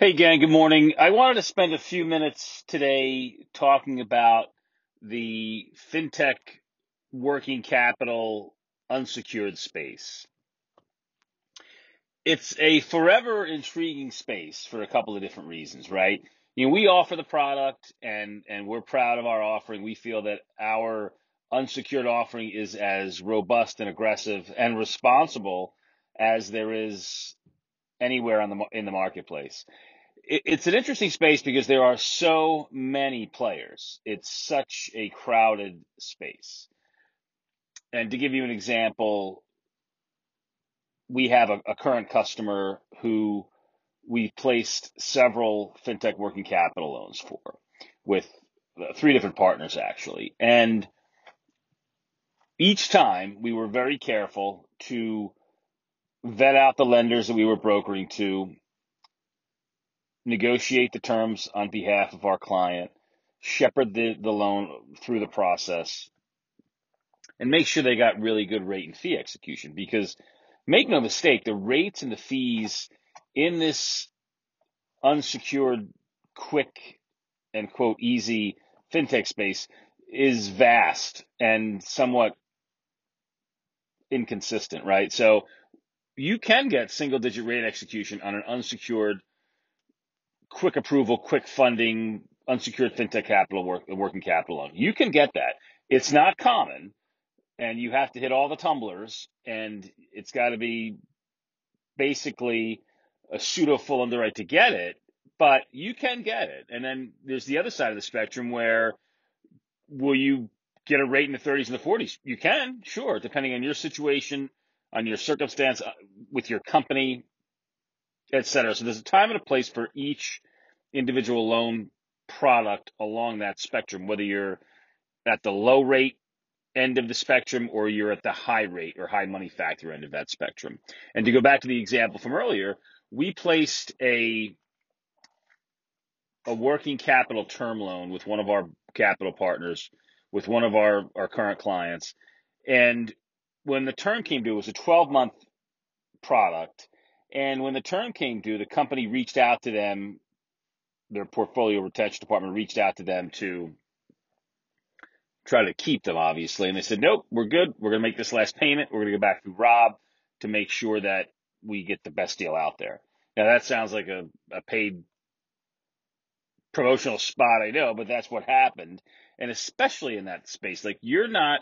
Hey, gang, good morning. I wanted to spend a few minutes today talking about the fintech working capital unsecured space. It's a forever intriguing space for a couple of different reasons, right? You know, we offer the product and and we're proud of our offering. We feel that our unsecured offering is as robust and aggressive and responsible as there is anywhere on the in the marketplace it's an interesting space because there are so many players. It's such a crowded space. And to give you an example, we have a, a current customer who we placed several fintech working capital loans for with uh, three different partners actually. And each time we were very careful to vet out the lenders that we were brokering to negotiate the terms on behalf of our client, shepherd the, the loan through the process, and make sure they got really good rate and fee execution. Because make no mistake, the rates and the fees in this unsecured, quick, and quote, easy fintech space is vast and somewhat inconsistent, right? So you can get single digit rate execution on an unsecured quick approval, quick funding, unsecured fintech capital, work, working capital loan. You can get that. It's not common, and you have to hit all the tumblers, and it's got to be basically a pseudo full underwrite to get it, but you can get it. And then there's the other side of the spectrum where will you get a rate in the 30s and the 40s? You can, sure, depending on your situation, on your circumstance uh, with your company, et cetera. So there's a time and a place for each individual loan product along that spectrum, whether you're at the low rate end of the spectrum or you're at the high rate or high money factor end of that spectrum. And to go back to the example from earlier, we placed a a working capital term loan with one of our capital partners, with one of our, our current clients. And when the term came due, it was a 12 month product and when the term came due, the company reached out to them, their portfolio retention department reached out to them to try to keep them, obviously. And they said, nope, we're good. We're going to make this last payment. We're going to go back through Rob to make sure that we get the best deal out there. Now, that sounds like a, a paid promotional spot, I know, but that's what happened. And especially in that space, like you're not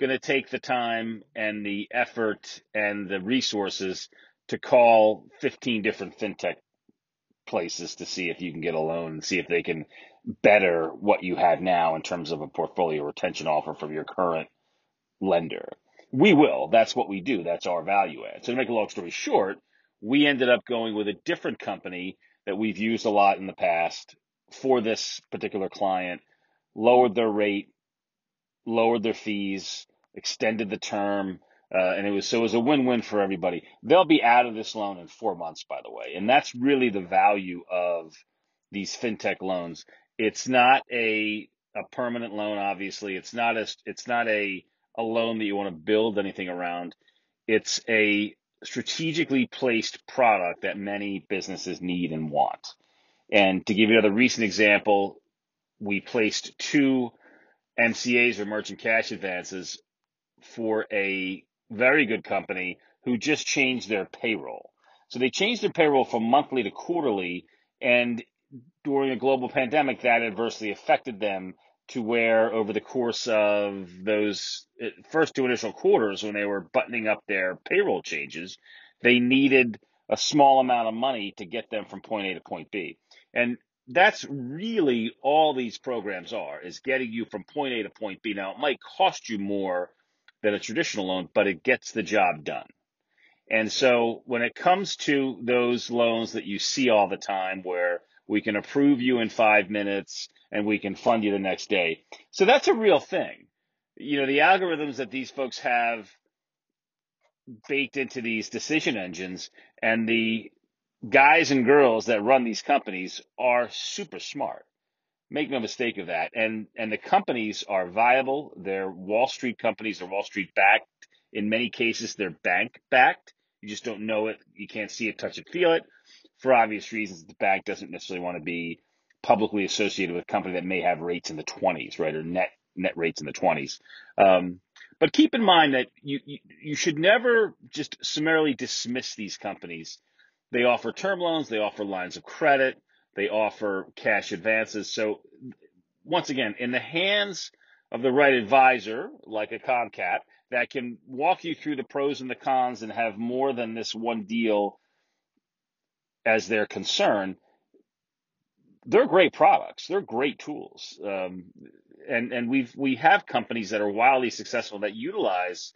going to take the time and the effort and the resources to call 15 different fintech places to see if you can get a loan and see if they can better what you have now in terms of a portfolio retention offer from your current lender. We will. That's what we do. That's our value add. So to make a long story short, we ended up going with a different company that we've used a lot in the past for this particular client, lowered their rate, lowered their fees, extended the term, uh, and it was so it was a win-win for everybody. They'll be out of this loan in four months, by the way, and that's really the value of these fintech loans. It's not a a permanent loan, obviously. It's not a it's not a a loan that you want to build anything around. It's a strategically placed product that many businesses need and want. And to give you another recent example, we placed two MCAs or merchant cash advances for a very good company who just changed their payroll. So they changed their payroll from monthly to quarterly, and during a global pandemic, that adversely affected them to where over the course of those eh, first two initial quarters, when they were buttoning up their payroll changes, they needed a small amount of money to get them from point A to point B. And that's really all these programs are is getting you from point A to point B. Now it might cost you more than a traditional loan, but it gets the job done. And so when it comes to those loans that you see all the time where we can approve you in five minutes and we can fund you the next day. So that's a real thing. You know, the algorithms that these folks have baked into these decision engines and the guys and girls that run these companies are super smart. Make no mistake of that. And and the companies are viable. They're Wall Street companies. They're Wall Street backed. In many cases, they're bank backed. You just don't know it. You can't see it, touch it, feel it. for obvious reasons. The bank doesn't necessarily want to be publicly associated with a company that may have rates in the 20s, right, or net net rates in the 20s. Um, but keep in mind that you, you, you should never just summarily dismiss these companies. They offer term loans, they offer lines of credit, they offer cash advances. So once again, in the hands of the right advisor, like a Comcat, that can walk you through the pros and the cons and have more than this one deal as their concern, they're great products. They're great tools. Um, and, and we've, we have companies that are wildly successful that utilize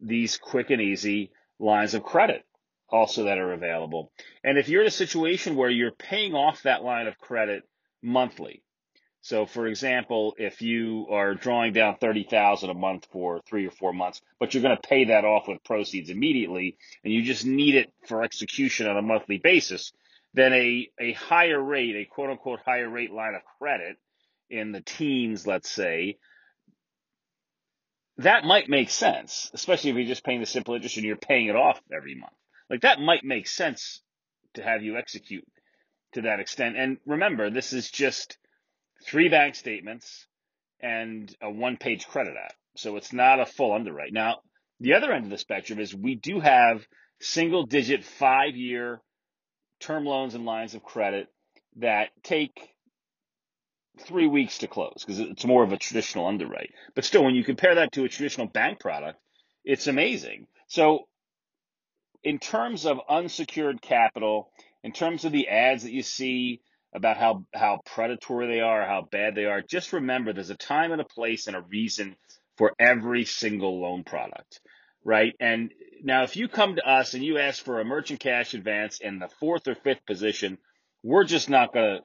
these quick and easy lines of credit also that are available. And if you're in a situation where you're paying off that line of credit monthly, so for example, if you are drawing down 30,000 a month for 3 or 4 months, but you're going to pay that off with proceeds immediately and you just need it for execution on a monthly basis, then a a higher rate, a quote unquote higher rate line of credit in the teens, let's say, that might make sense, especially if you're just paying the simple interest and you're paying it off every month. Like that might make sense to have you execute to that extent. And remember, this is just three bank statements and a one page credit app. So it's not a full underwrite. Now, the other end of the spectrum is we do have single digit five year term loans and lines of credit that take three weeks to close because it's more of a traditional underwrite. But still, when you compare that to a traditional bank product, it's amazing. So, in terms of unsecured capital, in terms of the ads that you see about how, how predatory they are, how bad they are, just remember there's a time and a place and a reason for every single loan product, right? And now, if you come to us and you ask for a merchant cash advance in the fourth or fifth position, we're just not going to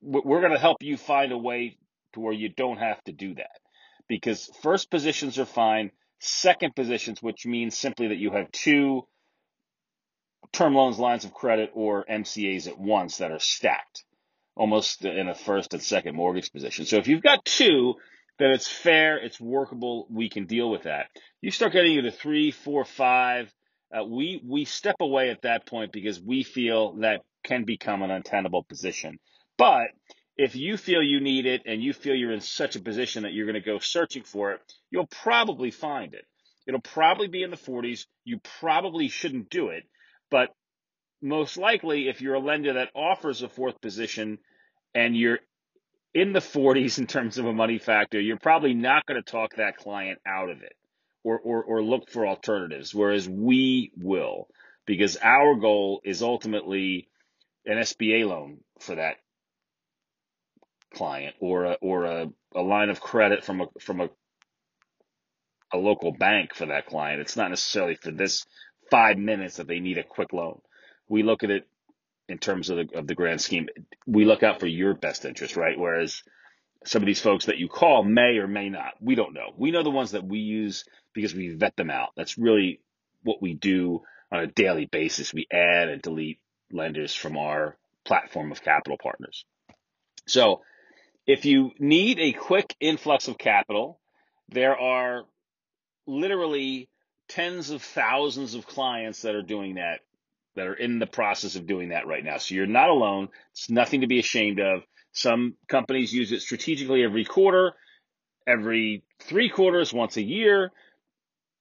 we're going to help you find a way to where you don't have to do that because first positions are fine second positions which means simply that you have two term loans lines of credit or mcas at once that are stacked almost in a first and second mortgage position so if you've got two then it's fair it's workable we can deal with that you start getting into three four five uh, we we step away at that point because we feel that can become an untenable position but if you feel you need it and you feel you're in such a position that you're going to go searching for it, you'll probably find it. It'll probably be in the 40s. You probably shouldn't do it. But most likely, if you're a lender that offers a fourth position and you're in the 40s in terms of a money factor, you're probably not going to talk that client out of it or, or, or look for alternatives, whereas we will, because our goal is ultimately an SBA loan for that client or a, or a, a line of credit from a from a a local bank for that client. It's not necessarily for this five minutes that they need a quick loan. We look at it in terms of the of the grand scheme. We look out for your best interest, right? Whereas some of these folks that you call may or may not. We don't know. We know the ones that we use because we vet them out. That's really what we do on a daily basis. We add and delete lenders from our platform of capital partners. So if you need a quick influx of capital, there are literally tens of thousands of clients that are doing that, that are in the process of doing that right now. So you're not alone. It's nothing to be ashamed of. Some companies use it strategically every quarter, every three quarters, once a year.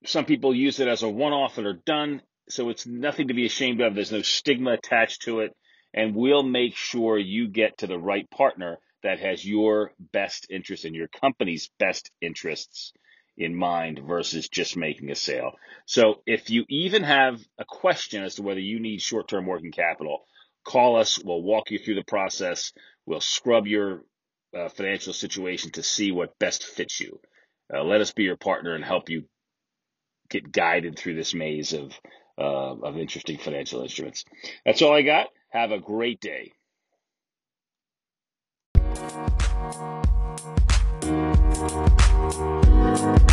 Some people use it as a one off and are done. So it's nothing to be ashamed of. There's no stigma attached to it. And we'll make sure you get to the right partner that has your best interest and your company's best interests in mind versus just making a sale. So if you even have a question as to whether you need short-term working capital, call us. We'll walk you through the process. We'll scrub your uh, financial situation to see what best fits you. Uh, let us be your partner and help you get guided through this maze of uh, of interesting financial instruments. That's all I got. Have a great day. Thank.